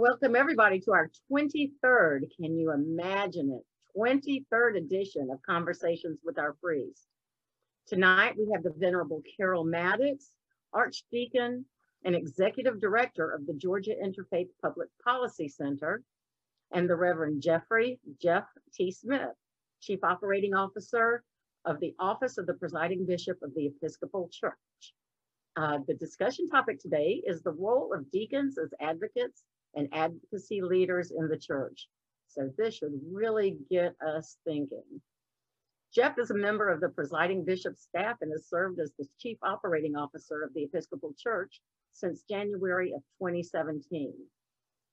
Welcome everybody to our 23rd, can you imagine it? 23rd edition of Conversations with Our Priest. Tonight we have the Venerable Carole Maddux, Archdeacon and Executive Director of the Georgia Interfaith Public Policy Center, and the Reverend Geoffrey Jeff T. Smith, Chief Operating Officer of the Office of the Presiding Bishop of the Episcopal Church. Uh, the discussion topic today is the role of deacons as advocates and advocacy leaders in the church. So this should really get us thinking. Jeff is a member of the presiding bishop's staff and has served as the chief operating officer of the Episcopal Church since January of 2017.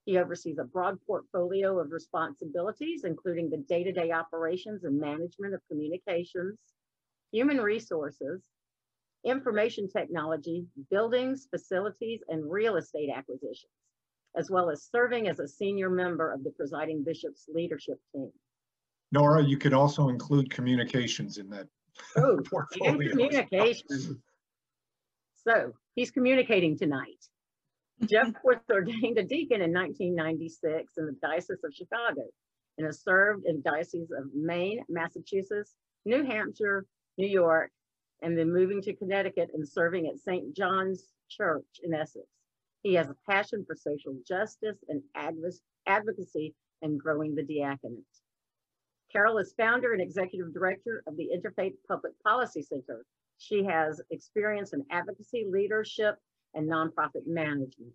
He oversees a broad portfolio of responsibilities, including the day-to-day operations and management of communications, human resources, information technology, buildings, facilities, and real estate acquisitions, as well as serving as a senior member of the presiding bishop's leadership team. Nora, you could also include communications in that Oh, and portfolio. communications. So he's communicating tonight. Jeff was ordained a deacon in 1996 in the Diocese of Chicago and has served in dioceses of Maine, Massachusetts, New Hampshire, New York, and then moving to Connecticut and serving at St. John's Church in Essex. He has a passion for social justice and advocacy and growing the diaconate. Carole is founder and executive director of the Interfaith Public Policy Center. She has experience in advocacy, leadership, and nonprofit management.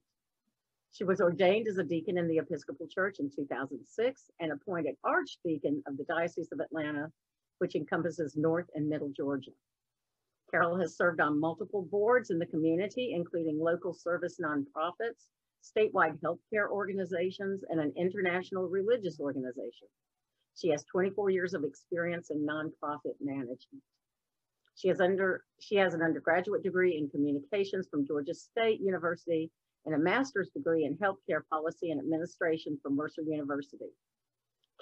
She was ordained as a deacon in the Episcopal Church in 2006 and appointed Archdeacon of the Diocese of Atlanta, which encompasses North and Middle Georgia. Carole has served on multiple boards in the community, including local service nonprofits, statewide healthcare organizations, and an international religious organization. She has 24 years of experience in nonprofit management. She has under she has an undergraduate degree in communications from Georgia State University and a master's degree in healthcare policy and administration from Mercer University.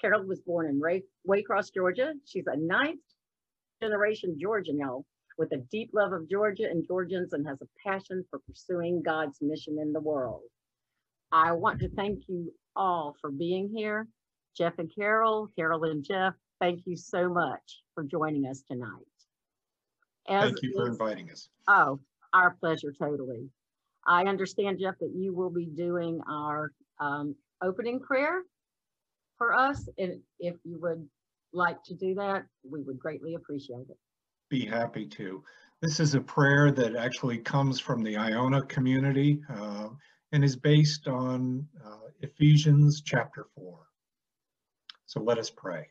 Carole was born in Ray, Waycross, Georgia. She's a ninth generation Georgian, y'all, with a deep love of Georgia and Georgians and has a passion for pursuing God's mission in the world. I want to thank you all for being here. Jeff and Carole, Carole and Jeff, thank you so much for joining us tonight. As Thank you for is- inviting us. Oh, our pleasure, totally. I understand, Jeff, that you will be doing our um, opening prayer for us. And if you would like to do that, we would greatly appreciate it. Be happy to. This is a prayer that actually comes from the Iona community uh, and is based on uh, Ephesians chapter 4. So let us pray.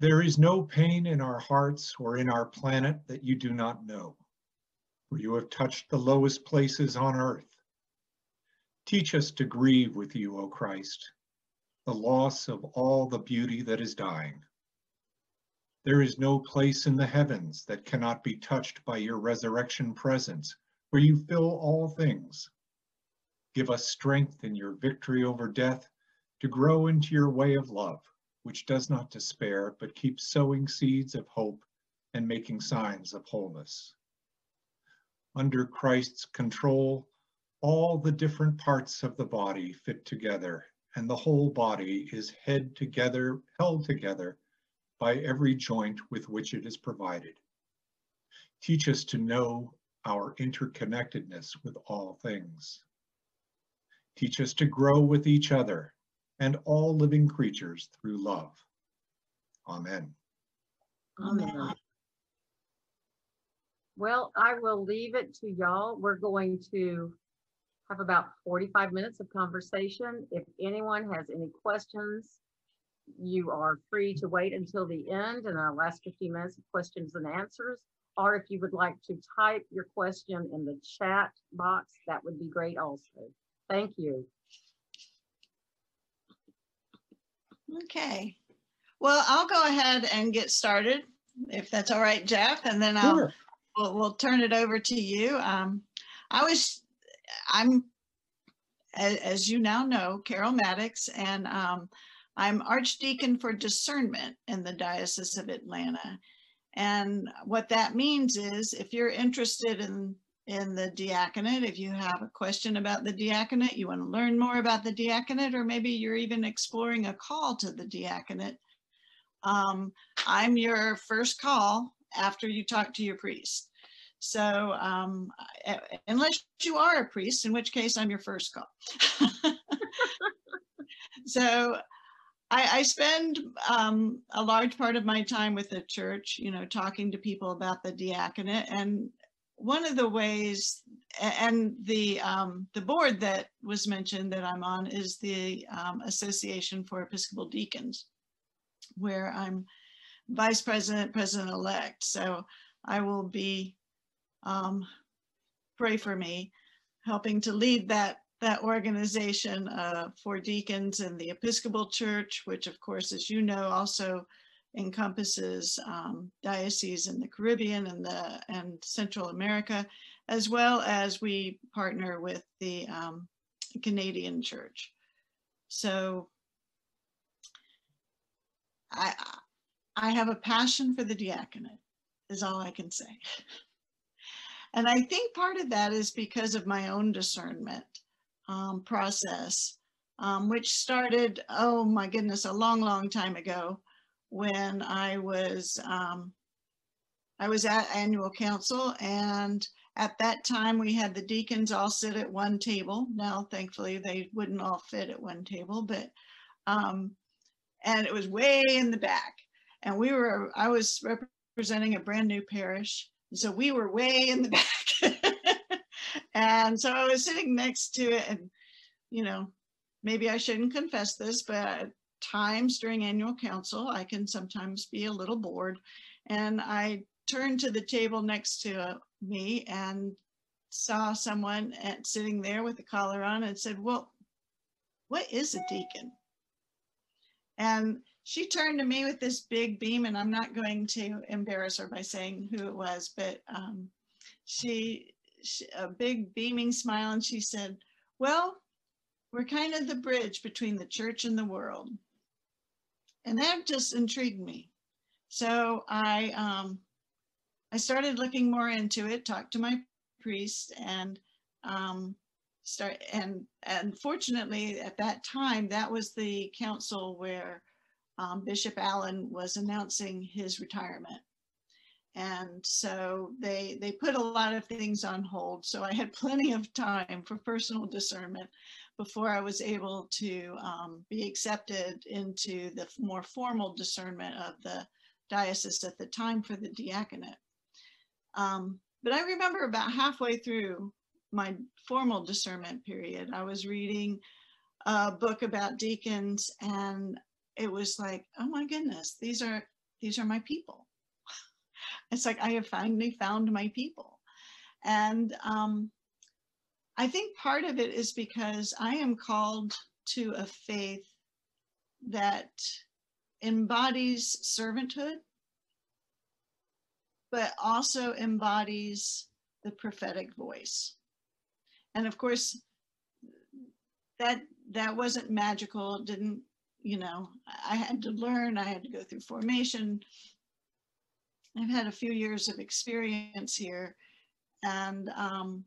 There is no pain in our hearts or in our planet that you do not know, for you have touched the lowest places on earth. Teach us to grieve with you, O Christ, the loss of all the beauty that is dying. There is no place in the heavens that cannot be touched by your resurrection presence, where you fill all things. Give us strength in your victory over death to grow into your way of love, which does not despair, but keeps sowing seeds of hope and making signs of wholeness. Under Christ's control, all the different parts of the body fit together, and the whole body is head together, held together by every joint with which it is provided. Teach us to know our interconnectedness with all things. Teach us to grow with each other and all living creatures through love. Amen. Amen. Well, I will leave it to y'all. We're going to have about 45 minutes of conversation. If anyone has any questions, you are free to wait until the end and our last 15 minutes of questions and answers. Or if you would like to type your question in the chat box, that would be great also. Thank you. Okay. Well, I'll go ahead and get started, if that's all right, Jeff, and then I'll, Sure. we'll, we'll turn it over to you. Um, I was, I'm, as, as you now know, Carole Maddux, and um, I'm Archdeacon for Discernment in the Diocese of Atlanta. And what that means is if you're interested in in the diaconate. If you have a question about the diaconate, you want to learn more about the diaconate, or maybe you're even exploring a call to the diaconate, um, I'm your first call after you talk to your priest. So um, unless you are a priest, in which case I'm your first call. so I, I spend um, a large part of my time with the church, you know, talking to people about the diaconate. And one of the ways, and the um, the board that was mentioned that I'm on is the um, Association for Episcopal Deacons, where I'm vice president, president elect. So I will be um, pray for me, helping to lead that that organization uh, for deacons in the Episcopal Church, which of course, as you know, also encompasses um, dioceses in the Caribbean and the and Central America, as well as we partner with the um, Canadian Church. So I I have a passion for the diaconate, is all I can say. And I think part of that is because of my own discernment um, process, um, which started, oh my goodness, a long, long time ago when I was um, I was at annual council and at that time we had the deacons all sit at one table. Now, thankfully, they wouldn't all fit at one table, but um, and it was way in the back. And we were, I was representing a brand new parish. So we were way in the back. And so I was sitting next to it and, you know, maybe I shouldn't confess this, but at times during annual council, I can sometimes be a little bored. And I turned to the table next to me and saw someone at, sitting there with a collar on and said, well, what is a deacon? And she turned to me with this big beam, and I'm not going to embarrass her by saying who it was, but um, she, she, a big beaming smile, and she said, Well, we're kind of the bridge between the church and the world. And that just intrigued me. So I, um, I started looking more into it, talked to my priest, and um, start and and fortunately at that time that was the council where um, Bishop Allan was announcing his retirement. And so they they put a lot of things on hold. So I had plenty of time for personal discernment before I was able to um, be accepted into the more formal discernment of the diocese at the time for the diaconate. Um, but I remember about halfway through my formal discernment period, I was reading a book about deacons and it was like, oh my goodness, these are these are my people. It's like I have finally found my people. And um, I think part of it is because I am called to a faith that embodies servanthood, but also embodies the prophetic voice. And of course, that that wasn't magical, didn't, you know, I had to learn, I had to go through formation. I've had a few years of experience here and um,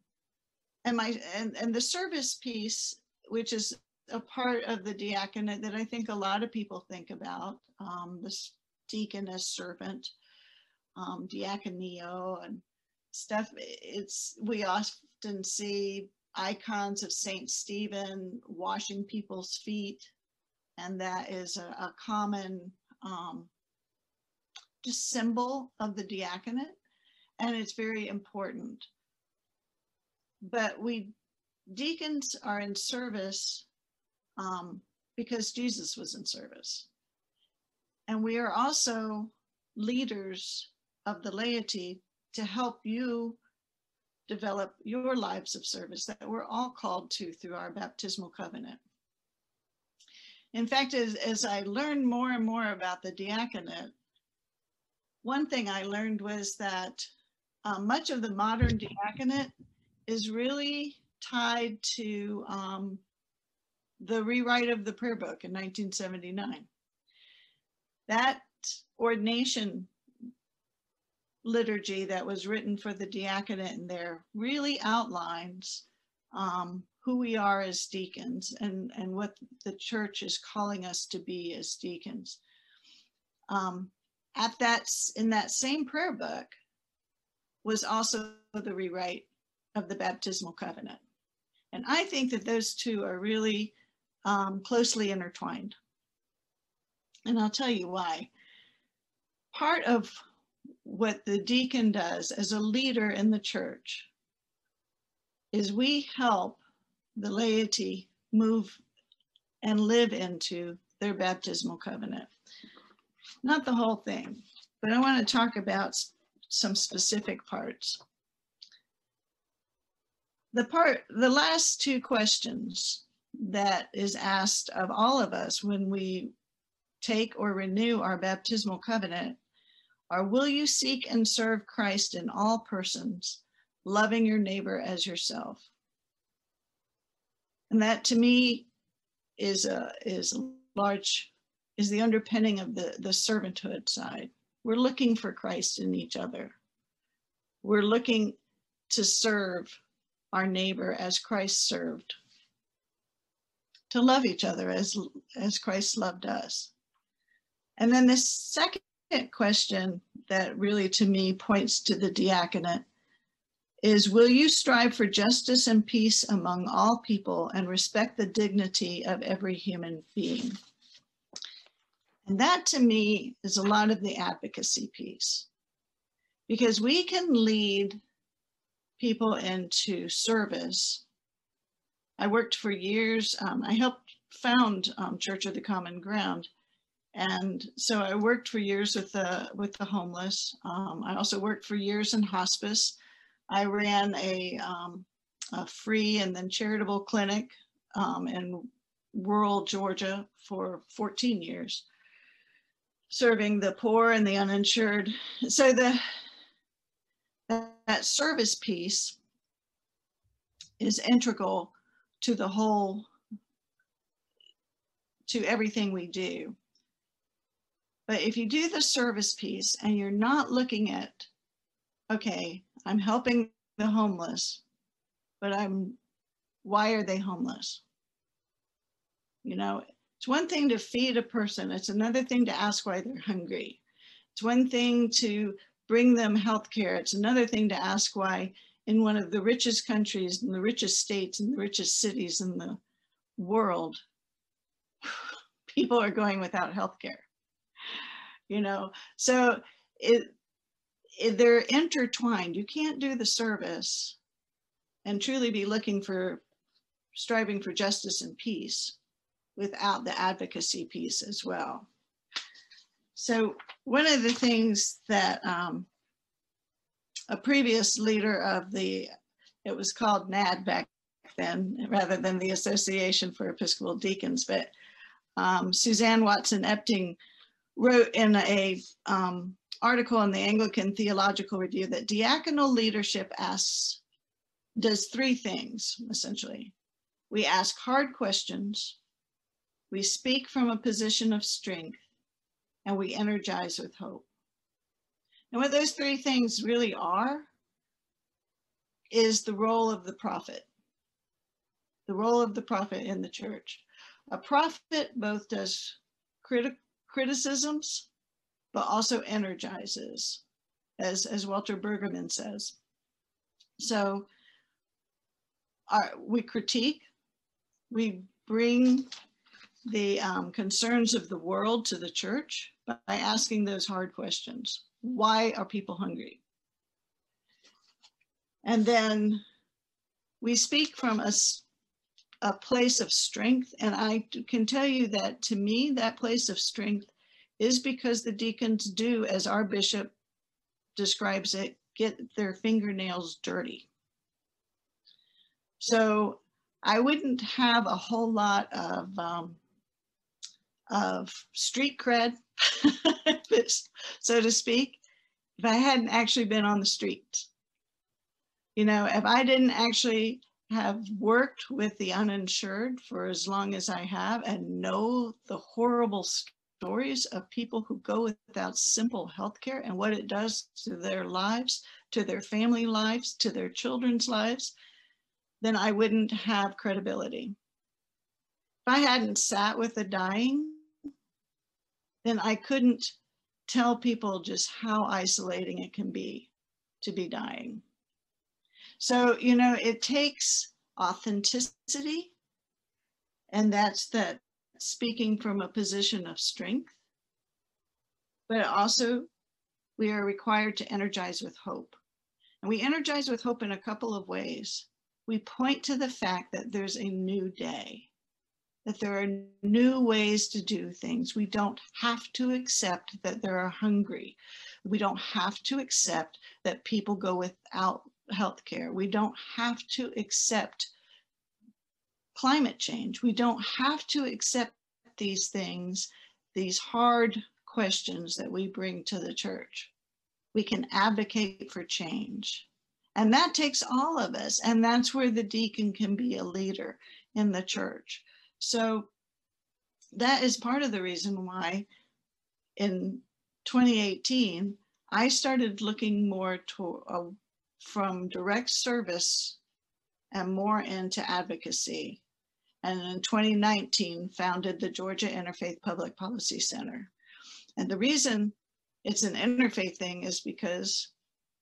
and my and, and the service piece, which is a part of the diaconate that I think a lot of people think about, um, this deacon as servant, um, diakonia and stuff. It's we often see icons of Saint Stephen washing people's feet, and that is a, a common um, just symbol of the diaconate, and it's very important. But we deacons are in service um, because Jesus was in service. And we are also leaders of the laity to help you develop your lives of service that we're all called to through our baptismal covenant. In fact, as, as I learned more and more about the diaconate, one thing I learned was that uh, much of the modern diaconate is really tied to um, the rewrite of the prayer book in 1979. That ordination liturgy that was written for the diaconate and there really outlines um, who we are as deacons and, and what the church is calling us to be as deacons. Um, at that, in that same prayer book was also the rewrite of the baptismal covenant. And I think that those two are really um, closely intertwined. And I'll tell you why. Part of what the deacon does as a leader in the church is we help the laity move and live into their baptismal covenant. Not the whole thing, but I want to talk about some specific parts. The part, the last two questions that is asked of all of us when we take or renew our baptismal covenant are will you seek and serve Christ in all persons, loving your neighbor as yourself? And that to me is a is a large is the underpinning of the the servanthood side. We're looking for Christ in each other. We're looking to serve our neighbor as Christ served. To love each other as as Christ loved us. And then the second question that really to me points to the diaconate is will you strive for justice and peace among all people and respect the dignity of every human being? And that to me is a lot of the advocacy piece. Because we can lead people into service. I worked for years, um, I helped found um, Church of the Common Ground. And so I worked for years with the with the homeless. Um, I also worked for years in hospice. I ran a, um, a free and then charitable clinic um, in rural Georgia for 14 years, serving the poor and the uninsured. So the that, service piece is integral to the whole, to everything we do. But if you do the service piece and you're not looking at, okay, I'm helping the homeless, but I'm, why are they homeless? You know, it's one thing to feed a person, it's another thing to ask why they're hungry. It's one thing to bring them health care, it's another thing to ask why in one of the richest countries, in the richest states, in the richest cities in the world, people are going without health care. You know, so it, it, they're intertwined. You can't do the service and truly be looking for striving for justice and peace without the advocacy piece as well. So one of the things that um, a previous leader of the, it was called NAD back then, rather than the Association for Episcopal Deacons, but um, Suzanne Watson Epting wrote in a um, article in the Anglican Theological Review that diaconal leadership asks, does three things essentially. We ask hard questions, we speak from a position of strength, and we energize with hope. And what those three things really are is the role of the prophet, the role of the prophet in the church. A prophet both does criti- criticisms, but also energizes, as, as Walter Brueggemann says. So our, we critique, we bring the um, concerns of the world to the church by asking those hard questions. Why are people hungry? And then we speak from a place of strength. And I can tell you that to me, that place of strength is because the deacons do, as our bishop describes it, get their fingernails dirty. So I wouldn't have a whole lot of um, of street cred, so to speak, if I hadn't actually been on the streets. You know, if I didn't actually have worked with the uninsured for as long as I have and know the horrible stories of people who go without simple health care and what it does to their lives, to their family lives, to their children's lives, then I wouldn't have credibility. If I hadn't sat with the dying, then I couldn't tell people just how isolating it can be to be dying. So, you know, it takes authenticity, and that's that speaking from a position of strength, but also we are required to energize with hope. And we energize with hope in a couple of ways. We point to the fact that there's a new day, that there are new ways to do things. We don't have to accept that there are hungry. We don't have to accept that people go without health care. We don't have to accept climate change. We don't have to accept these things, these hard questions that we bring to the church. We can advocate for change. And that takes all of us. And that's where the deacon can be a leader in the church. So that is part of the reason why in 2018, I started looking more to, uh, from direct service and more into advocacy and in 2019 founded the Georgia Interfaith Public Policy Center. And the reason it's an interfaith thing is because,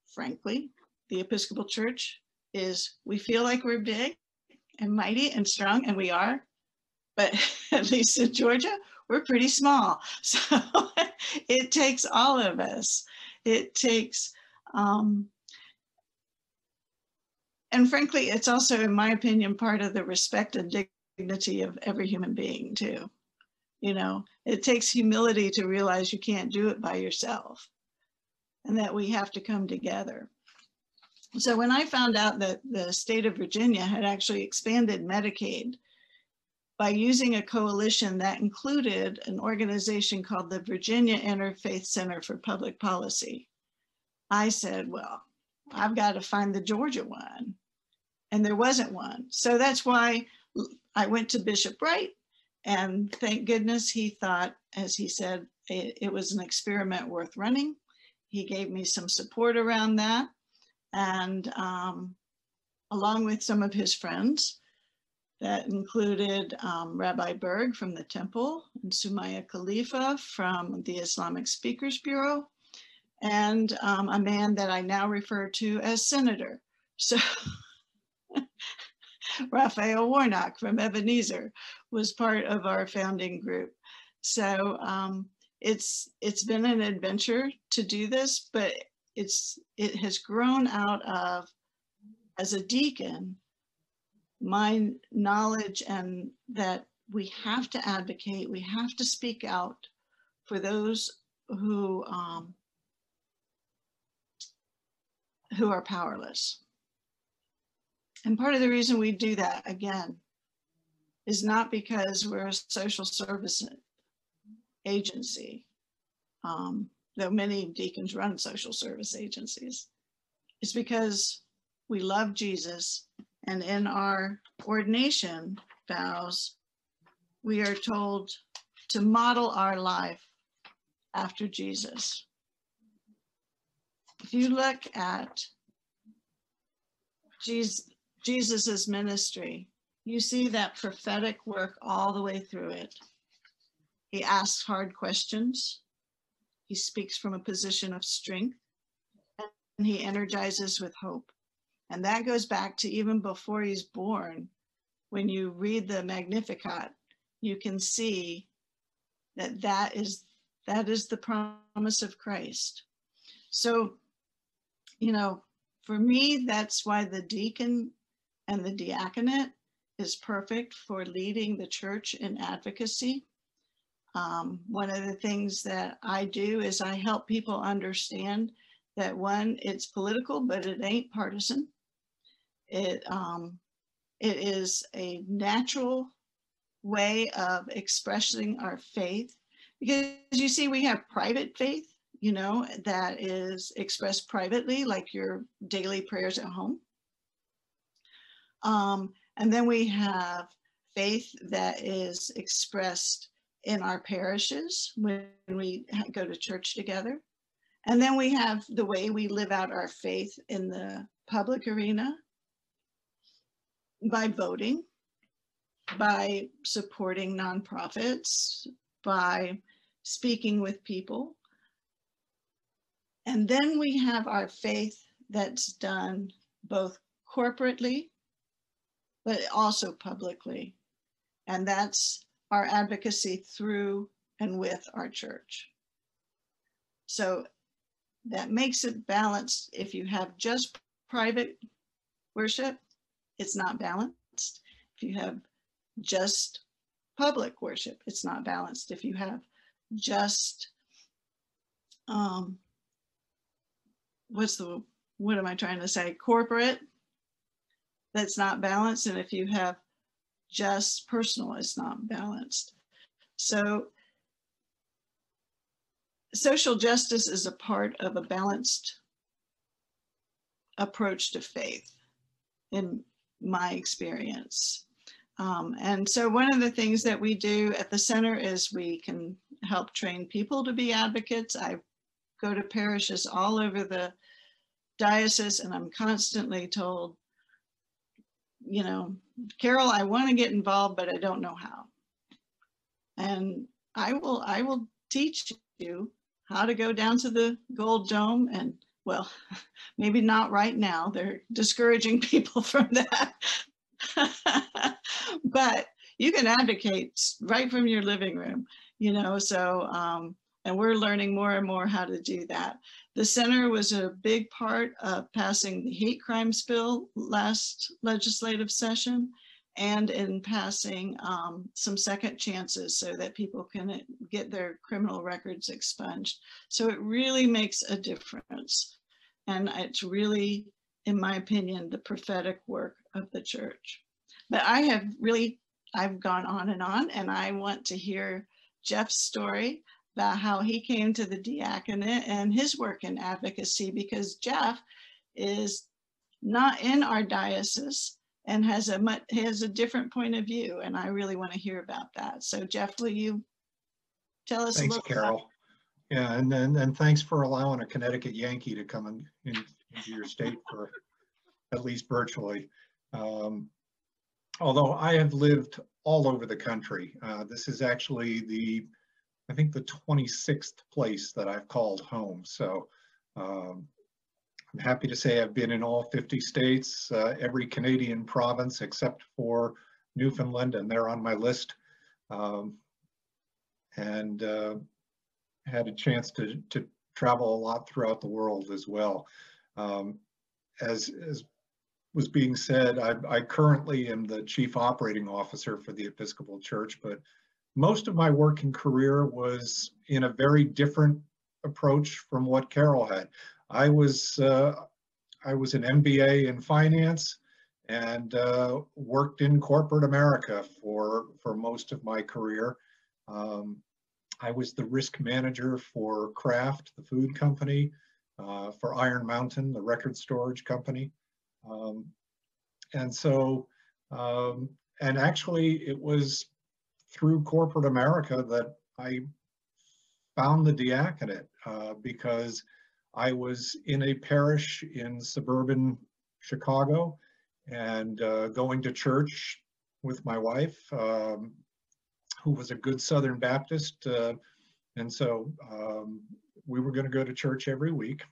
frankly, the Episcopal Church is, we feel like we're big and mighty and strong, and we are, but at least in Georgia, we're pretty small. So it takes all of us. It takes, um, and frankly, it's also, in my opinion, part of the respect and dignity of every human being too. You know, it takes humility to realize you can't do it by yourself and that we have to come together. So when I found out that the state of Virginia had actually expanded Medicaid by using a coalition that included an organization called the Virginia Interfaith Center for Public Policy, I said, well, I've got to find the Georgia one. And there wasn't one. So that's why I went to Bishop Wright, and thank goodness he thought, as he said, it, it was an experiment worth running. He gave me some support around that. And um, along with some of his friends, that included um, Rabbi Berg from the temple and Soumaya Khalifa from the Islamic Speakers Bureau, and um, a man that I now refer to as Senator. So Raphael Warnock from Ebenezer was part of our founding group. So um, it's it's been an adventure to do this, but it's it has grown out of as a deacon my knowledge and that we have to advocate, we have to speak out for those who um, who are powerless. And part of the reason we do that, again, is not because we're a social service agency, um, though many deacons run social service agencies. It's because we love Jesus and in our ordination vows, we are told to model our life after Jesus. If you look at Jesus, Jesus's ministry, you see that prophetic work all the way through it. He asks hard questions. He speaks from a position of strength and he energizes with hope. And that goes back to even before he's born. When you read the Magnificat, you can see that that is that is the promise of Christ. So, you know, for me, that's why the deacon and the diaconate is perfect for leading the church in advocacy. Um, one of the things that I do is I help people understand that one, it's political, but it ain't partisan. It, um, it is a natural way of expressing our faith because you see, we have private faith, you know, that is expressed privately, like your daily prayers at home. Um, and then we have faith that is expressed in our parishes when we go to church together. And then we have the way we live out our faith in the public arena by voting, by supporting nonprofits, by speaking with people. And then we have our faith that's done both corporately, but also publicly. And that's our advocacy through and with our church. So that makes it balanced. If you have just private worship, it's not balanced. If you have just public worship, it's not balanced. If you have just, um, what's the, what am I trying to say? Corporate, that's not balanced. And if you have just personal, it's not balanced. So social justice is a part of a balanced approach to faith in my experience. Um, and so one of the things that we do at the center is we can help train people to be advocates. I go to parishes all over the diocese and I'm constantly told, you know, Carole, I want to get involved, but I don't know how. And I will, I will teach you how to go down to the Gold Dome and well, maybe not right now. They're discouraging people from that. but you can advocate right from your living room, you know, so, um, and we're learning more and more how to do that. The center was a big part of passing the hate crimes bill last legislative session and in passing um, some second chances so that people can get their criminal records expunged. So it really makes a difference. And it's really, in my opinion, the prophetic work of the church. But I have really, I've gone on and on, and I want to hear Jeff's story about how he came to the diaconate and his work in advocacy because Jeff is not in our diocese and has a much, has a different point of view and I really want to hear about that. So Jeff, will you tell us Thanks, a little Carole. Yeah, and then, and thanks for allowing a Connecticut Yankee to come in, in- into your state for, at least virtually. Um, Although I have lived all over the country, uh, this is actually the, I think the 26th place that I've called home. So um, I'm happy to say I've been in all 50 states, uh, every Canadian province except for Newfoundland, and they're on my list. Um, And uh, had a chance to, to travel a lot throughout the world as well. Um, as, as was being said, I, I currently am the chief operating officer for the Episcopal Church, but most of my working career was in a very different approach from what Carole had. I was uh, I was an MBA in finance and uh, worked in corporate America for for most of my career. Um, I was the risk manager for Kraft, the food company, uh, for Iron Mountain, the record storage company. Um, and so, um, and actually it was through corporate America that I found the diaconate uh, because I was in a parish in suburban Chicago and uh, going to church with my wife, um, who was a good Southern Baptist. Uh, and so um, we were going to go to church every week.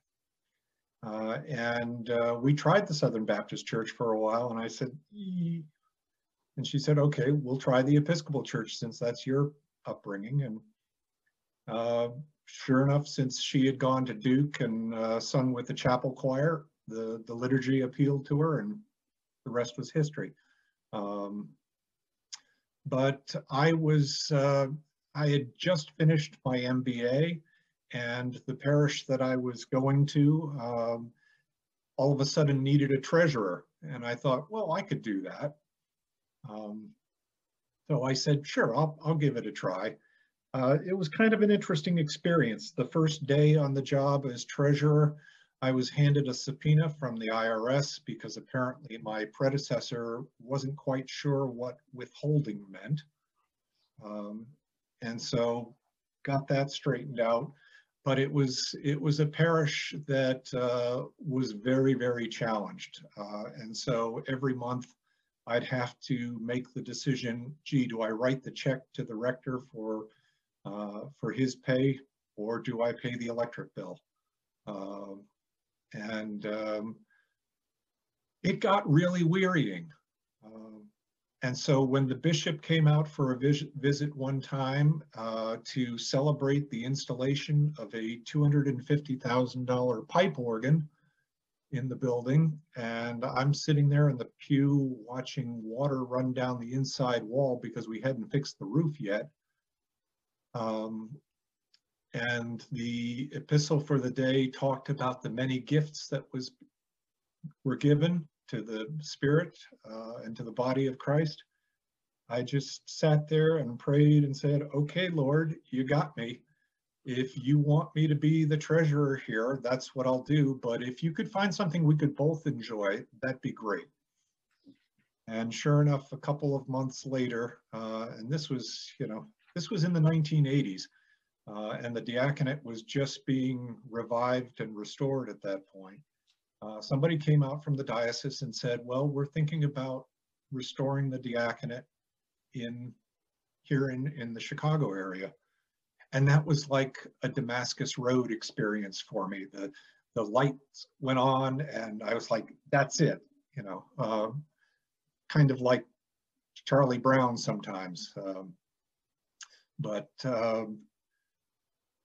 Uh, and uh, we tried the Southern Baptist Church for a while, and I said, and she said, okay, we'll try the Episcopal Church since that's your upbringing. And uh, sure enough, since she had gone to Duke and uh, sung with the chapel choir, the, the liturgy appealed to her, and the rest was history. Um, but I was, uh, I had just finished my MBA and the parish that I was going to um, all of a sudden needed a treasurer. And I thought, well, I could do that. Um, so I said, sure, I'll, I'll give it a try. Uh, it was kind of an interesting experience. The first day on the job as treasurer, I was handed a subpoena from the IRS because apparently my predecessor wasn't quite sure what withholding meant. Um, and so got that straightened out. But it was it was a parish that uh, was very very challenged, uh, and so every month I'd have to make the decision. Gee, do I write the check to the rector for uh, for his pay, or do I pay the electric bill? Um, and um, it got really wearying. Um, and so when the bishop came out for a vis visit one time uh, to celebrate the installation of a $250,000 pipe organ in the building, and I'm sitting there in the pew watching water run down the inside wall because we hadn't fixed the roof yet. Um, and the epistle for the day talked about the many gifts that was were given to the spirit uh, and to the body of Christ. I just sat there and prayed and said, okay, Lord, you got me. If you want me to be the treasurer here, that's what I'll do. But if you could find something we could both enjoy, that'd be great. And sure enough, a couple of months later, uh, and this was, you know, this was in the 1980s, uh, and the diaconate was just being revived and restored at that point. Uh, somebody came out from the diocese and said, well, we're thinking about restoring the diaconate in here in, in the Chicago area. And that was like a Damascus Road experience for me. The, the lights went on and I was like, that's it, you know, uh, kind of like Charlie Brown sometimes. Um, but um,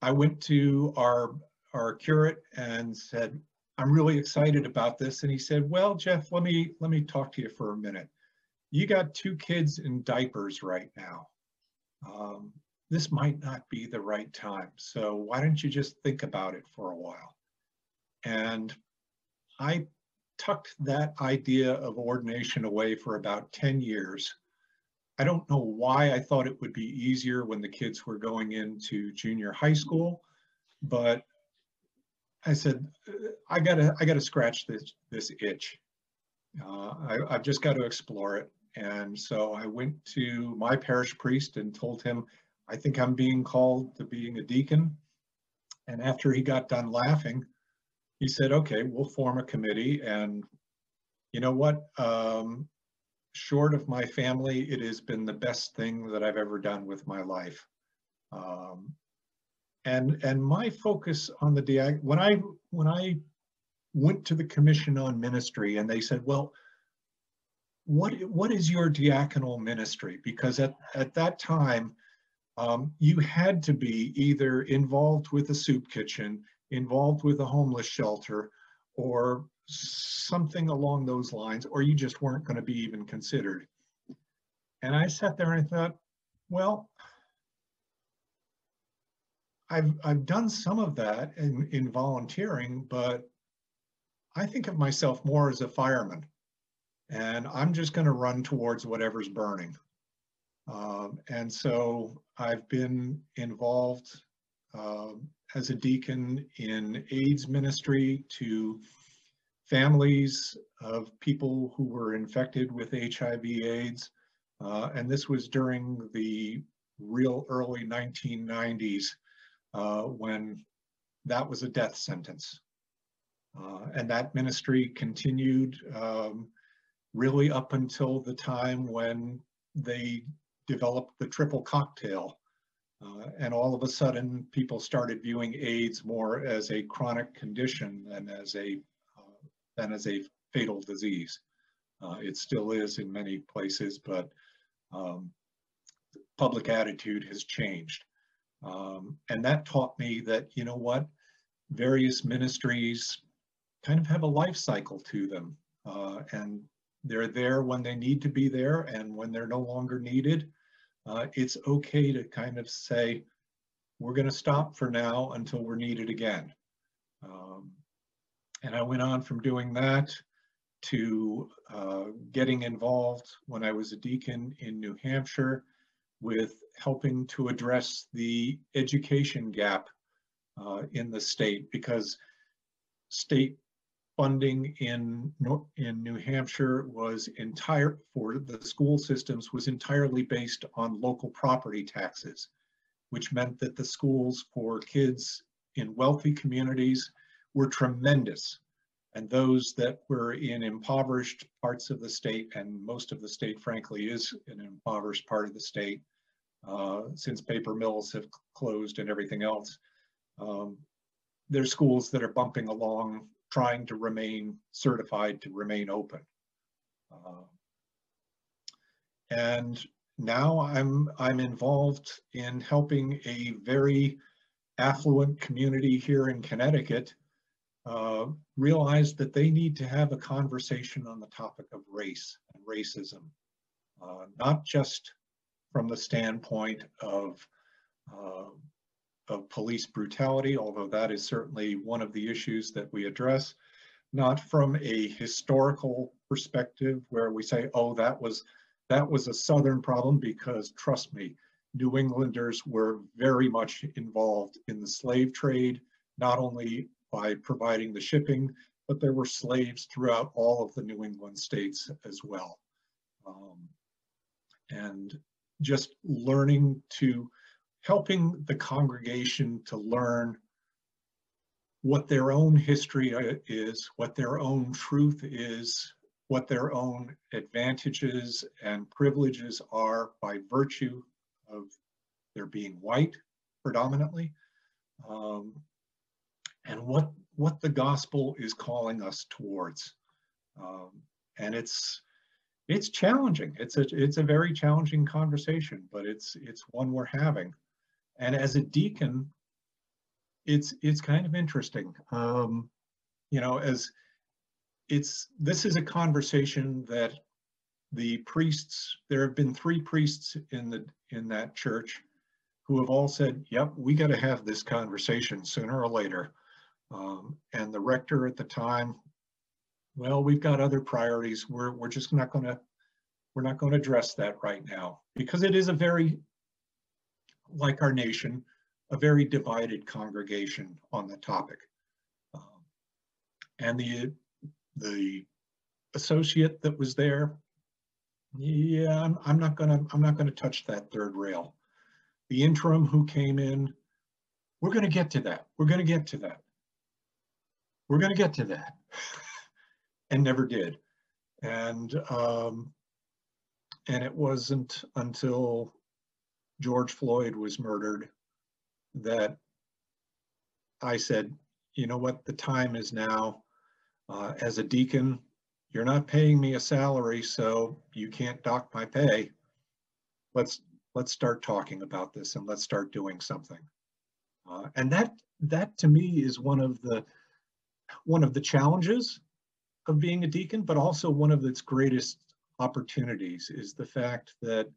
I went to our, our curate and said, I'm really excited about this. And he said, well, Jeff, let me, let me talk to you for a minute. You got two kids in diapers right now. Um, this might not be the right time. So why don't you just think about it for a while? And I tucked that idea of ordination away for about 10 years. I don't know why I thought it would be easier when the kids were going into junior high school, but I said, I gotta, I gotta scratch this, this itch. Uh, I, I've just got to explore it. And so I went to my parish priest and told him, I think I'm being called to being a deacon. And after he got done laughing, he said, okay, we'll form a committee. And you know what? Um, short of my family, it has been the best thing that I've ever done with my life. Um, and and my focus on the DI, when I when I went to the Commission on Ministry and they said, well, what what is your diaconal ministry? Because at, at that time, um, you had to be either involved with a soup kitchen, involved with a homeless shelter, or something along those lines, or you just weren't going to be even considered. And I sat there and I thought, well, I've I've done some of that in, in volunteering, but I think of myself more as a fireman, and I'm just going to run towards whatever's burning. Um, and so I've been involved uh, as a deacon in AIDS ministry to families of people who were infected with HIV AIDS. Uh, and this was during the real early 1990s uh, when that was a death sentence. Uh, and that ministry continued um, really up until the time when they developed the triple cocktail. Uh, and all of a sudden, people started viewing AIDS more as a chronic condition than as a as a fatal disease. Uh, it still is in many places, but um, public attitude has changed. Um, and that taught me that, you know what, various ministries kind of have a life cycle to them. Uh, and they're there when they need to be there and when they're no longer needed, uh, it's okay to kind of say, we're going to stop for now until we're needed again. Um, and I went on from doing that to uh, getting involved when I was a deacon in New Hampshire with helping to address the education gap uh, in the state because state funding in in New Hampshire was entire for the school systems was entirely based on local property taxes. which meant that the schools for kids in wealthy communities were tremendous. And those that were in impoverished parts of the state, and most of the state, frankly, is an impoverished part of the state, uh, since paper mills have closed and everything else. Um, there's schools that are bumping along, trying to remain certified to remain open. Uh, and now I'm I'm involved in helping a very affluent community here in Connecticut uh, realize that they need to have a conversation on the topic of race and racism, uh, not just from the standpoint of uh, of police brutality, although that is certainly one of the issues that we address, not from a historical perspective where we say, oh, that was that was a Southern problem because trust me, New Englanders were very much involved in the slave trade, not only by providing the shipping, but there were slaves throughout all of the New England states as well. Um, and just learning to, helping the congregation to learn what their own history uh, is, what their own truth is, what their own advantages and privileges are by virtue of their being white predominantly, um, and what what the gospel is calling us towards. Um, and it's it's challenging. It's a it's a very challenging conversation, but it's it's one we're having. And as a deacon, it's it's kind of interesting. Um, you know, as it's this is a conversation that the priests there have been three priests in the in that church who have all said yep we got to have this conversation sooner or later um, and the rector at the time well we've got other priorities we're we're just not going to we're not going to address that right now because it is a very like our nation a very divided congregation on the topic um, and the the associate that was there, yeah, I'm, I'm not gonna, I'm not gonna touch that third rail. The interim who came in, we're gonna get to that. We're gonna get to that. We're gonna get to that. and never did. And, um, and it wasn't until George Floyd was murdered that I said, you know what, the time is now uh, as a deacon, you're not paying me a salary, so you can't dock my pay. Let's let's start talking about this and let's start doing something. Uh, and that that to me is one of the one of the challenges of being a deacon, but also one of its greatest opportunities is the fact that,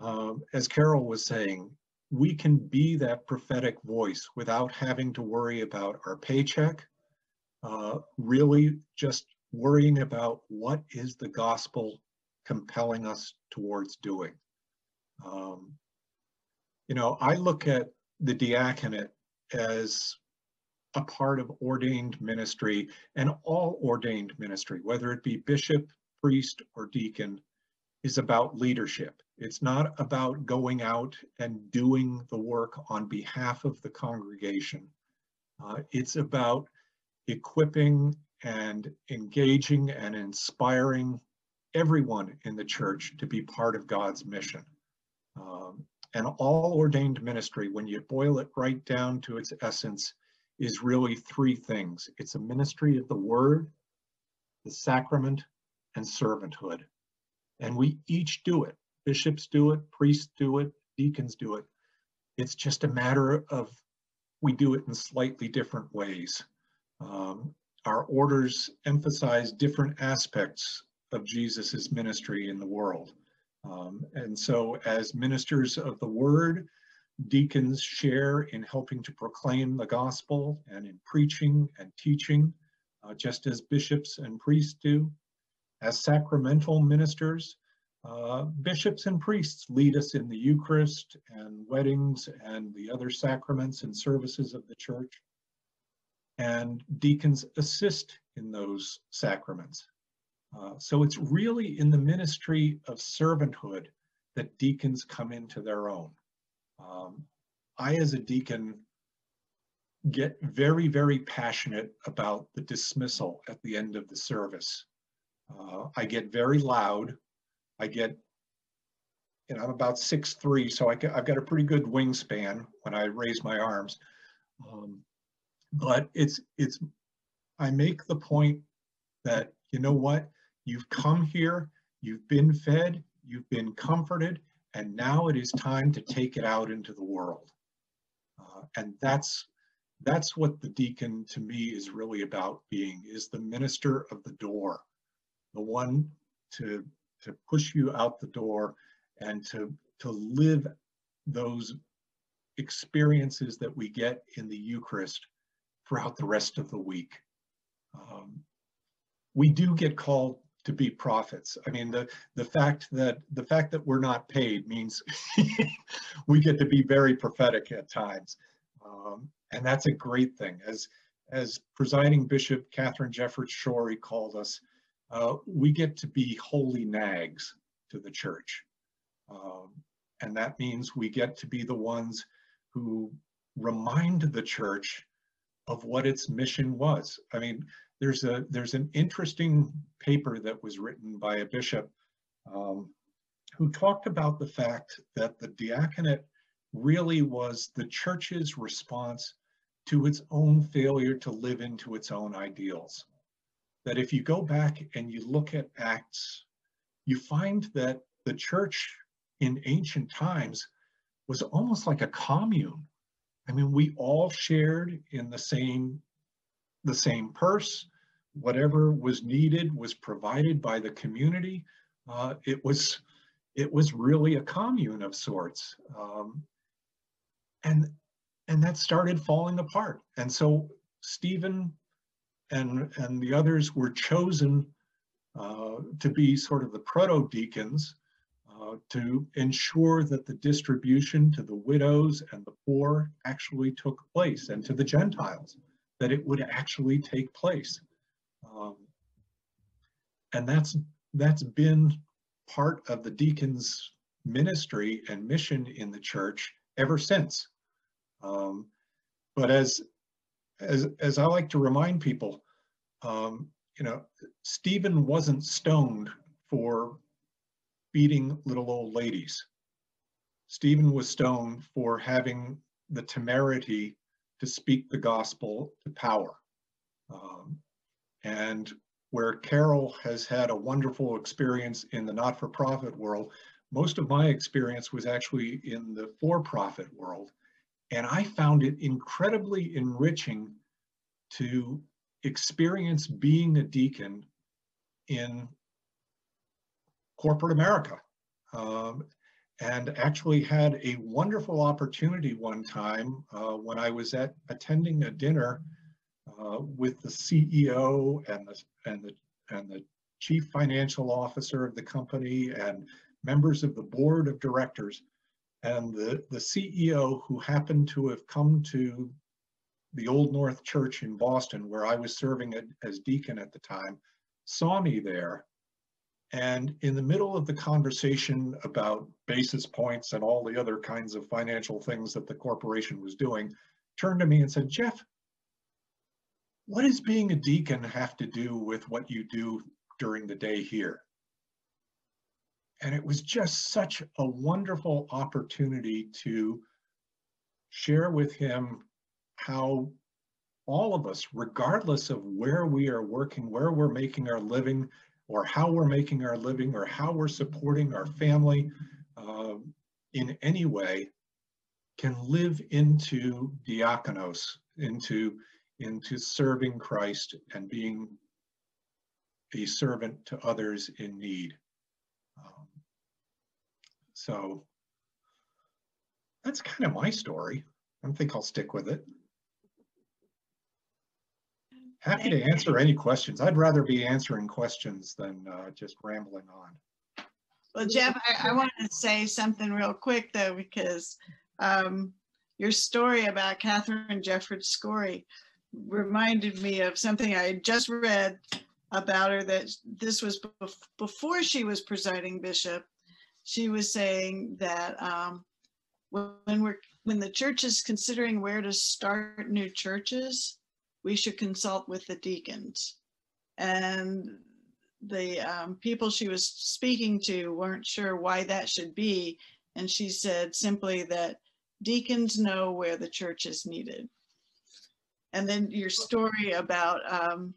um, as Carole was saying, we can be that prophetic voice without having to worry about our paycheck, uh, really just worrying about what is the gospel compelling us towards doing. Um, you know, I look at the diaconate as a part of ordained ministry and all ordained ministry, whether it be bishop, priest, or deacon, is about leadership. It's not about going out and doing the work on behalf of the congregation. Uh, it's about equipping and engaging and inspiring everyone in the church to be part of God's mission. Um, and all ordained ministry, when you boil it right down to its essence, is really three things. It's a ministry of the word, the sacrament, and servanthood. And we each do it. Bishops do it, priests do it, deacons do it. It's just a matter of we do it in slightly different ways. Um, our orders emphasize different aspects of Jesus's ministry in the world. Um, and so as ministers of the word, deacons share in helping to proclaim the gospel and in preaching and teaching, uh, just as bishops and priests do. As sacramental ministers, uh, bishops and priests lead us in the Eucharist and weddings and the other sacraments and services of the church and deacons assist in those sacraments. Uh, so it's really in the ministry of servanthood that deacons come into their own. Um, I, as a deacon, get very, very passionate about the dismissal at the end of the service. Uh, I get very loud. I get, know, I'm about six three, so I I've got a pretty good wingspan when I raise my arms. Um, but it's it's I make the point that you know what you've come here, you've been fed, you've been comforted, and now it is time to take it out into the world. Uh, and that's that's what the deacon to me is really about being is the minister of the door the one to to push you out the door and to to live those experiences that we get in the Eucharist throughout the rest of the week. Um, we do get called to be prophets. I mean, the the fact that the fact that we're not paid means we get to be very prophetic at times, um, and that's a great thing. As as presiding Bishop Katharine Jefferts Schori called us, uh, we get to be holy nags to the church. Um, and that means we get to be the ones who remind the church of what its mission was. I mean, there's a there's an interesting paper that was written by a bishop um, who talked about the fact that the diaconate really was the church's response to its own failure to live into its own ideals that if you go back and you look at Acts, you find that the church in ancient times was almost like a commune. I mean, we all shared in the same the same purse. Whatever was needed was provided by the community. Uh, it was it was really a commune of sorts, um, and and that started falling apart. And so Stephen and, and the others were chosen uh, to be sort of the proto-deacons uh, to ensure that the distribution to the widows and the poor actually took place and to the Gentiles, that it would actually take place. Um, and that's, that's been part of the deacons' ministry and mission in the church ever since. Um, but as as as I like to remind people, um, you know, Stephen wasn't stoned for beating little old ladies. Stephen was stoned for having the temerity to speak the gospel to power. Um, and where Carole has had a wonderful experience in the not-for-profit world, most of my experience was actually in the for-profit world. And I found it incredibly enriching to experience being a deacon in corporate America. Um, and actually had a wonderful opportunity one time uh, when I was at attending a dinner uh, with the CEO and the and the and the chief financial officer of the company and members of the board of directors and the the CEO who happened to have come to the Old North Church in Boston, where I was serving as deacon at the time, saw me there. And in the middle of the conversation about basis points and all the other kinds of financial things that the corporation was doing, turned to me and said, Jeff, what does being a deacon have to do with what you do during the day here? And it was just such a wonderful opportunity to share with him how all of us, regardless of where we are working, where we're making our living, or how we're making our living, or how we're supporting our family uh, in any way, can live into diakonos, into, into serving Christ and being a servant to others in need. Um, so that's kind of my story. I think I'll stick with it. Happy to answer any questions. I'd rather be answering questions than uh, just rambling on. Well, Jeff, I, I wanted to say something real quick though, because um, your story about Katharine Jefferts Schori reminded me of something I had just read about her that this was bef before she was presiding bishop. She was saying that um, when we're when the church is considering where to start new churches, we should consult with the deacons. And the um, people she was speaking to weren't sure why that should be. And she said simply that deacons know where the church is needed. And then your story about um,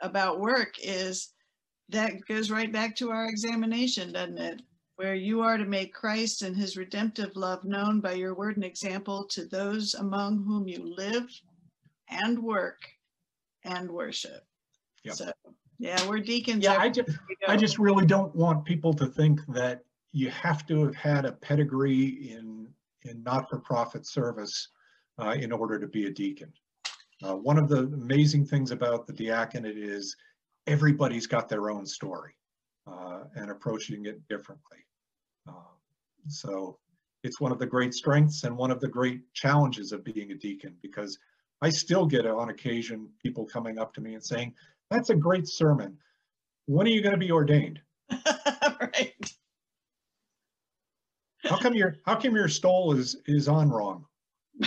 about work is that goes right back to our examination, doesn't it? Where you are to make Christ and his redemptive love known by your word and example to those among whom you live and work and worship. Yep. So, yeah, we're deacons. Yeah, I just, I just really don't want people to think that you have to have had a pedigree in, in not-for-profit service uh, in order to be a deacon. Uh, One of the amazing things about the diaconate is everybody's got their own story uh, and approaching it differently. Uh, So it's one of the great strengths and one of the great challenges of being a deacon because I still get on occasion people coming up to me and saying, that's a great sermon. When are you going to be ordained? right. How come your how come your stole is is on wrong?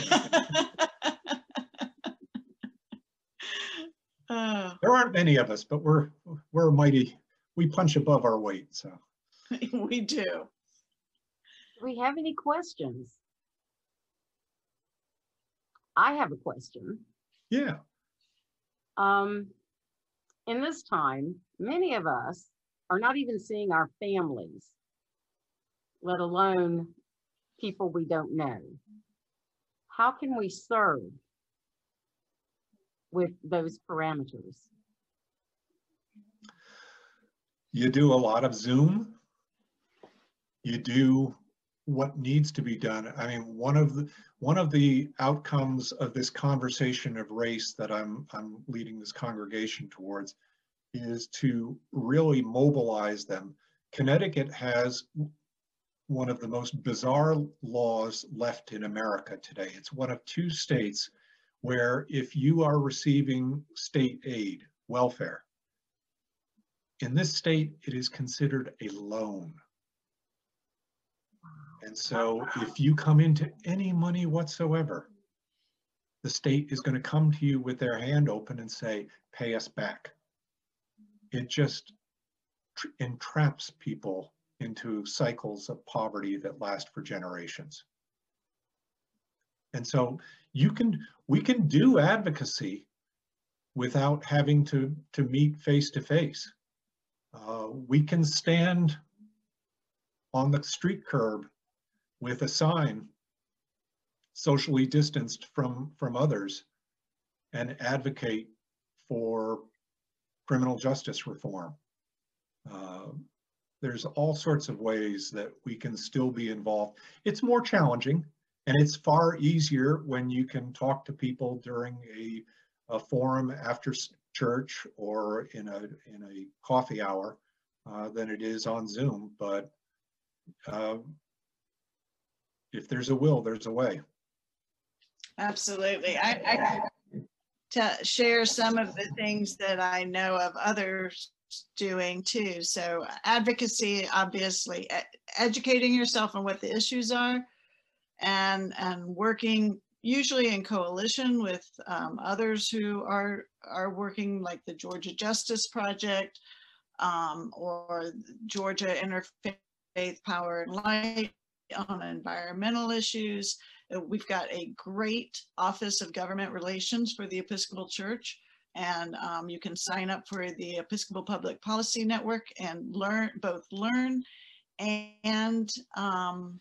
Oh, There aren't many of us, but we're we're mighty. We punch above our weight. So we do. Do we have any questions? I have a question. yeah, Um, in this time, many of us are not even seeing our families, let alone people we don't know. How can we serve with those parameters? you do a lot of Zoom. You do what needs to be done. I mean, one of the one of the outcomes of this conversation of race that I'm I'm leading this congregation towards is to really mobilize them. Connecticut has one of the most bizarre laws left in America today. It's one of two states where if you are receiving state aid, welfare, in this state, it is considered a loan. And so if you come into any money whatsoever, the state is going to come to you with their hand open and say, pay us back. It just entraps people into cycles of poverty that last for generations. And so you can, we can do advocacy without having to, to meet face to face. Uh, we can stand on the street curb with a sign socially distanced from, from others and advocate for criminal justice reform. Uh, there's all sorts of ways that we can still be involved. It's more challenging and it's far easier when you can talk to people during a, a forum after church or in a, in a coffee hour uh, than it is on Zoom, but uh, if there's a will, there's a way. Absolutely. I, I to share some of the things that I know of others doing too. So advocacy, obviously, educating yourself on what the issues are and, and working usually in coalition with um, others who are, are working like the Georgia Justice Project um, or Georgia Interfaith Power and Light on environmental issues. Uh, We've got a great Office of Government Relations for the Episcopal Church. And um, you can sign up for the Episcopal Public Policy Network and learn, both learn and um,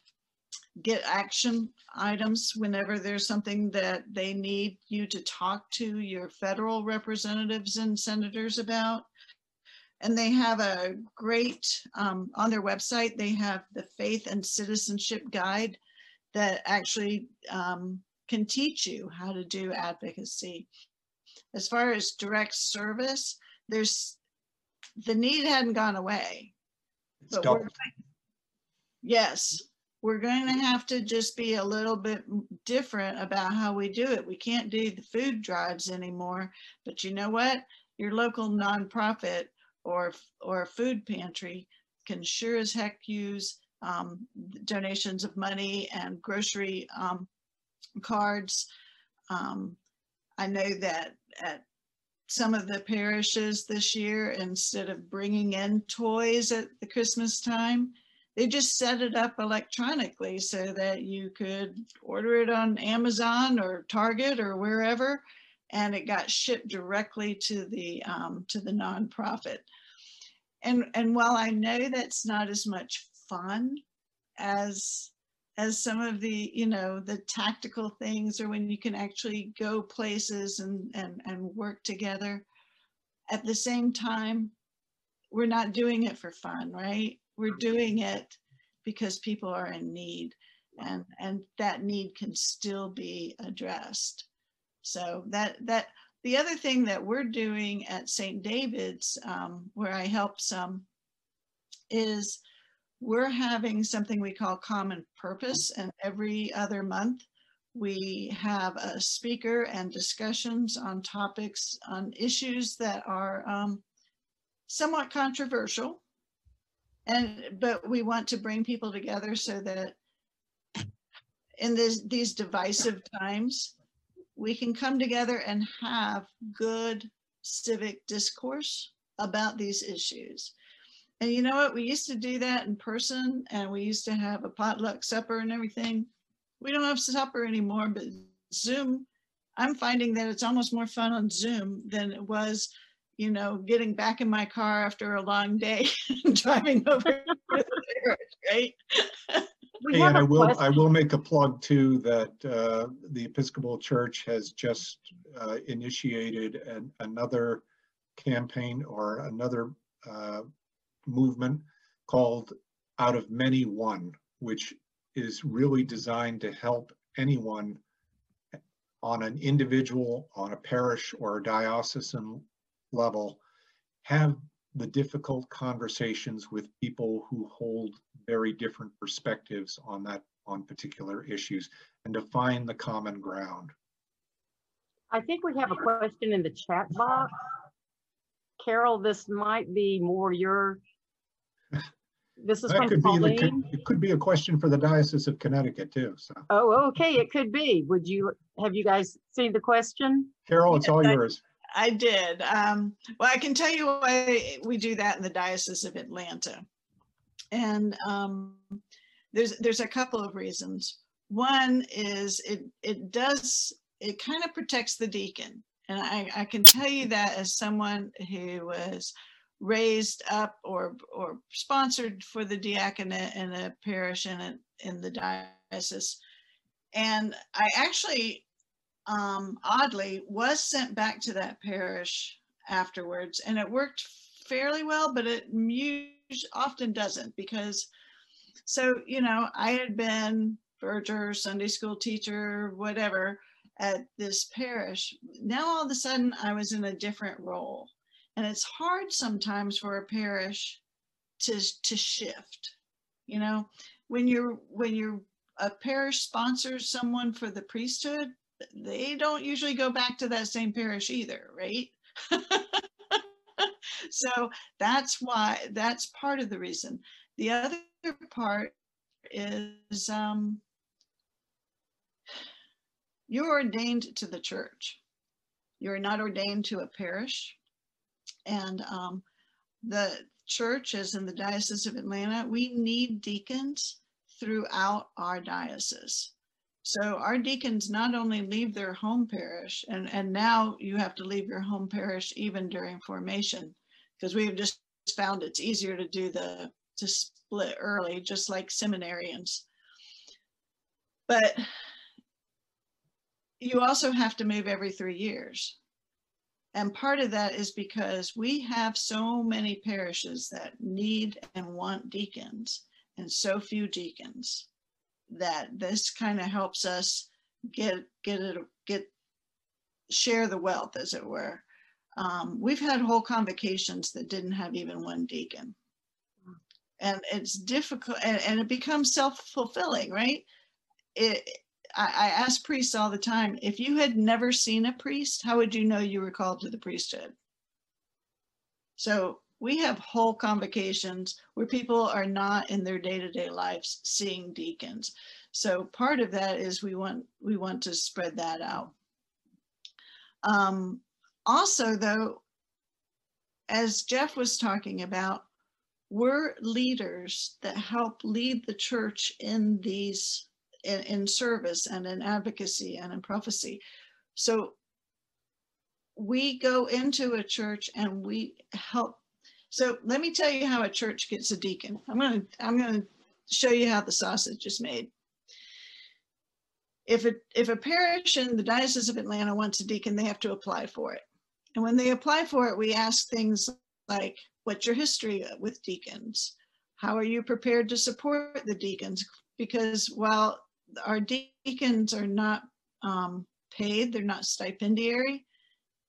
get action items whenever there's something that they need you to talk to your federal representatives and senators about. And they have a great, um, on their website, they have the Faith and Citizenship Guide that actually um, can teach you how to do advocacy. As far as direct service, there's, the need hadn't gone away. It's But we're- Yes, we're going to have to just be a little bit different about how we do it. We can't do the food drives anymore, but you know what? Your local nonprofit or, or food pantry can sure as heck use um, donations of money and grocery um, cards. Um, I know that at some of the parishes this year, instead of bringing in toys at the Christmas time, they just set it up electronically so that you could order it on Amazon or Target or wherever, and it got shipped directly to the um, to the nonprofit. And and while I know that's not as much fun as as some of the you know the tactical things or when you can actually go places and and and work together at the same time we're not doing it for fun right we're doing it because people are in need and and that need can still be addressed so that that the other thing that we're doing at st david's um, where i help some is we're having something we call common purpose and every other month we have a speaker and discussions on topics on issues that are um, somewhat controversial. And but we want to bring people together so that in this, these divisive times we can come together and have good civic discourse about these issues and you know what? We used to do that in person and we used to have a potluck supper and everything. We don't have supper anymore, but Zoom, I'm finding that it's almost more fun on Zoom than it was, you know, getting back in my car after a long day driving over right? We have and I will, I will make a plug too that uh, the Episcopal Church has just uh, initiated an- another campaign or another uh, movement called Out of Many One, which is really designed to help anyone on an individual, on a parish or a diocesan level, have the difficult conversations with people who hold very different perspectives on that, on particular issues, and to find the common ground. I think we have a question in the chat box. Carole, this might be more your. This is That from could be, the it could be a question for the Diocese of Connecticut too, so. Oh, okay, it could be. Would you, have you guys seen the question? Carole, it's Yes, all I- yours. I did. Um, well, I can tell you why we do that in the Diocese of Atlanta. And um, there's there's a couple of reasons. One is it it does it kind of protects the deacon, and I, I can tell you that as someone who was raised up or or sponsored for the diaconate in a parish in in the diocese, and I actually um, oddly was sent back to that parish afterwards. And it worked fairly well but it often doesn't because so you know i had been verger sunday school teacher whatever at this parish. Now all of a sudden i was in a different role. And it's hard sometimes for a parish to to shift you know? When you're when you're a parish sponsors someone for the priesthood they don't usually go back to that same parish either, right? so that's why that's part of the reason. The other part is um, you're ordained to the church. You're not ordained to a parish. And um, the church, as in the Diocese of Atlanta, we need deacons throughout our diocese. So our deacons not only leave their home parish, and, and now you have to leave your home parish even during formation, because we have just found it's easier to do the, to split early, just like seminarians. But you also have to move every three years. And part of that is because we have so many parishes that need and want deacons and so few deacons that this kind of helps us get get it get share the wealth as it were um, we've had whole convocations that didn't have even one deacon and it's difficult and, and it becomes self-fulfilling right it I, I ask priests all the time if you had never seen a priest how would you know you were called to the priesthood so we have whole convocations where people are not in their day-to-day lives seeing deacons. So part of that is we want, we want to spread that out. Um, also though, as Jeff was talking about, we're leaders that help lead the church in these, in, in service and in advocacy and in prophecy. So we go into a church and we help. So let me tell you how a church gets a deacon. I'm going to, I'm to show you how the sausage is made. If a, if a parish in the Diocese of Atlanta wants a deacon, they have to apply for it. And when they apply for it, we ask things like, what's your history with deacons? How are you prepared to support the deacons? Because while our deacons are not um, paid, they're not stipendiary,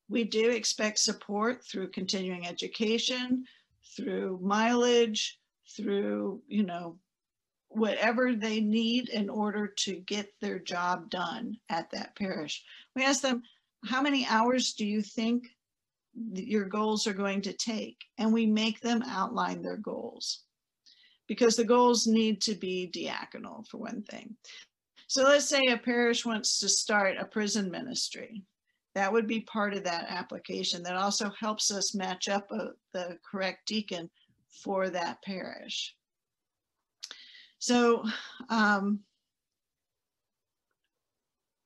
we do expect support through continuing education, through mileage, through, you know, whatever they need in order to get their job done at that parish. We ask them, how many hours do you think your goals are going to take? And we make them outline their goals because the goals need to be diaconal for one thing. So let's say a parish wants to start a prison ministry. That would be part of that application that also helps us match up a, the correct deacon for that parish. So um,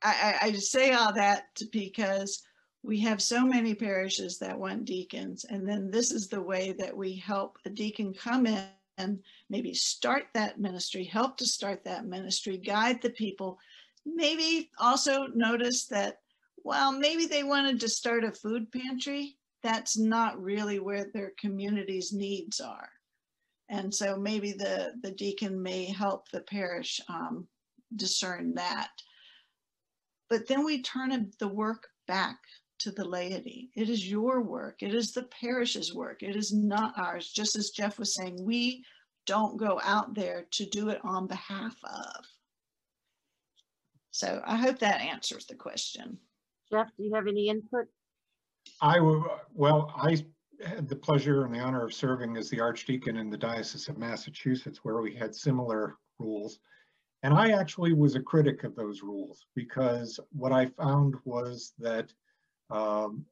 I, I, say all that because we have so many parishes that want deacons, and then this is the way that we help a deacon come in and maybe start that ministry, help to start that ministry, guide the people. Maybe also notice that, well, maybe they wanted to start a food pantry. That's not really where their community's needs are. And so maybe the, the deacon may help the parish um, discern that. But then we turn the work back to the laity. It is your work. It is the parish's work. It is not ours. Just as Jeff was saying, we don't go out there to do it on behalf of. So I hope that answers the question. Jeff, do you have any input? I, w- well, I had the pleasure and the honor of serving as the Archdeacon in the Diocese of Massachusetts, where we had similar rules. And I actually was a critic of those rules because what I found was that um,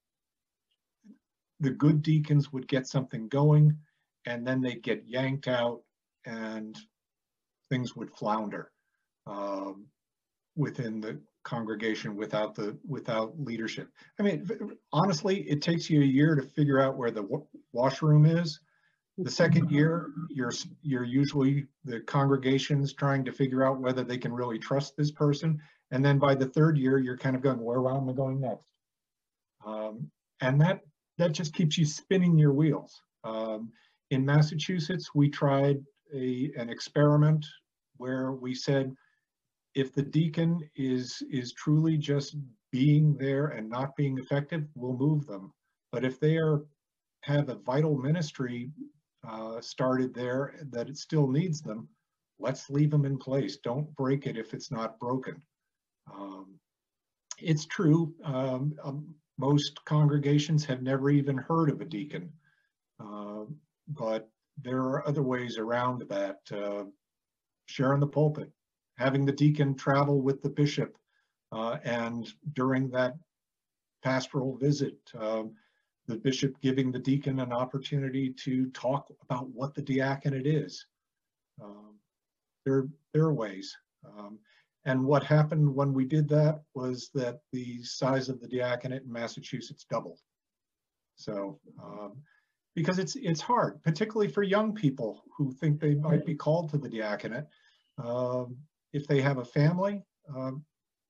the good deacons would get something going and then they'd get yanked out and things would flounder um, within the congregation without the without leadership. I mean, honestly, it takes you a year to figure out where the washroom is. The second year, you're you're usually the congregation's trying to figure out whether they can really trust this person. And then by the third year, you're kind of going, where am I going next? Um, and that that just keeps you spinning your wheels. Um, in Massachusetts, we tried a an experiment where we said, if the deacon is is truly just being there and not being effective, we'll move them. But if they are have a vital ministry uh, started there that it still needs them, let's leave them in place. Don't break it if it's not broken. Um, it's true. Um, um, most congregations have never even heard of a deacon, uh, but there are other ways around that. Uh, sharing the pulpit, having the deacon travel with the bishop, uh, and during that pastoral visit, um, the bishop giving the deacon an opportunity to talk about what the diaconate is. Um, there, there are ways. Um, and what happened when we did that was that the size of the diaconate in Massachusetts doubled. So, um, because it's it's hard, particularly for young people who think they might be called to the diaconate. Um, if they have a family, um,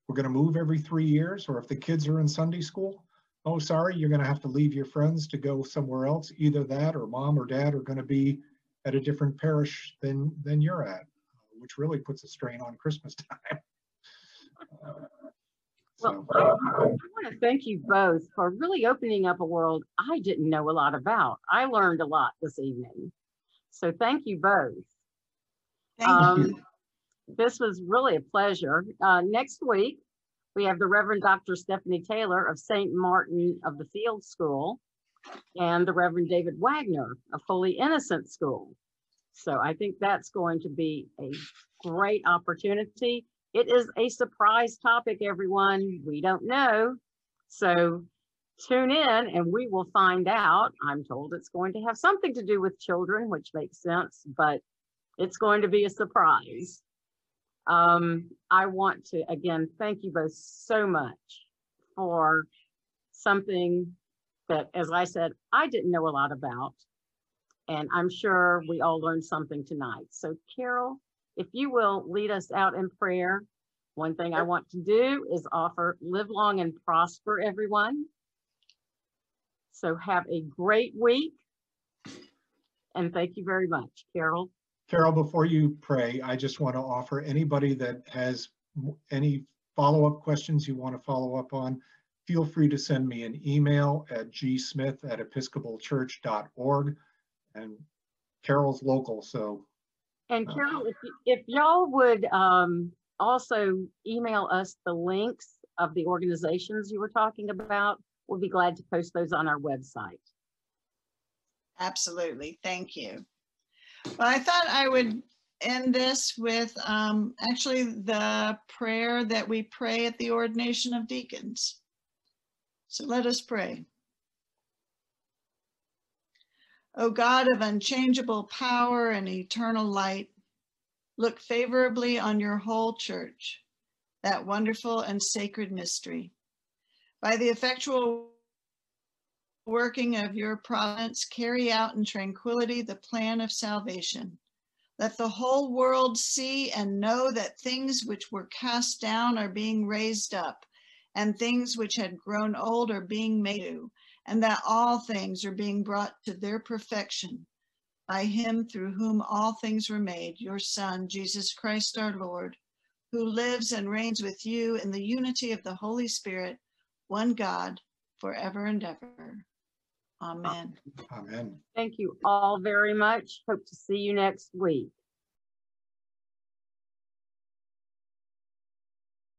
we're going to move every three years, or if the kids are in Sunday school, oh, sorry, you're going to have to leave your friends to go somewhere else. Either that, or mom or dad are going to be at a different parish than than you're at, which really puts a strain on Christmas time. Uh, Well, so, I, I want to thank you both for really opening up a world I didn't know a lot about. I learned a lot this evening. So thank you both. Thank you. Um, this was really a pleasure. Uh, next week, we have the Reverend Dr. Stephanie Taylor of St. Martin of the Field School. and the Reverend David Wagner of Holy Innocent School. So I think that's going to be a great opportunity. It is a surprise topic, everyone. We don't know. So tune in and we will find out. I'm told it's going to have something to do with children, which makes sense, but it's going to be a surprise. Um, I want to again thank you both so much for something that, as I said, I didn't know a lot about. And I'm sure we all learned something tonight. So Carole, if you will lead us out in prayer. One thing I want to do is offer live long and prosper, everyone. So have a great week. And thank you very much, Carole. Carole, before you pray, I just want to offer anybody that has any follow-up questions you want to follow up on, feel free to send me an email at gsmith@episcopalchurch.org. And Carole's local, so And Uh, Carole, if, if y'all would um, also email us the links of the organizations you were talking about, we'll be glad to post those on our website. Absolutely. Thank you. Well, I thought I would end this with um, actually the prayer that we pray at the ordination of deacons. So let us pray. O God of unchangeable power and eternal light, look favorably on your whole church, that wonderful and sacred mystery. By the effectual working of your providence, carry out in tranquility the plan of salvation. Let the whole world see and know that things which were cast down are being raised up, and things which had grown old are being made new, and that all things are being brought to their perfection by him through whom all things were made, your Son, Jesus Christ our Lord, who lives and reigns with you in the unity of the Holy Spirit, one God, forever and ever. Amen. amen. Thank you all very much. Hope to see you next week.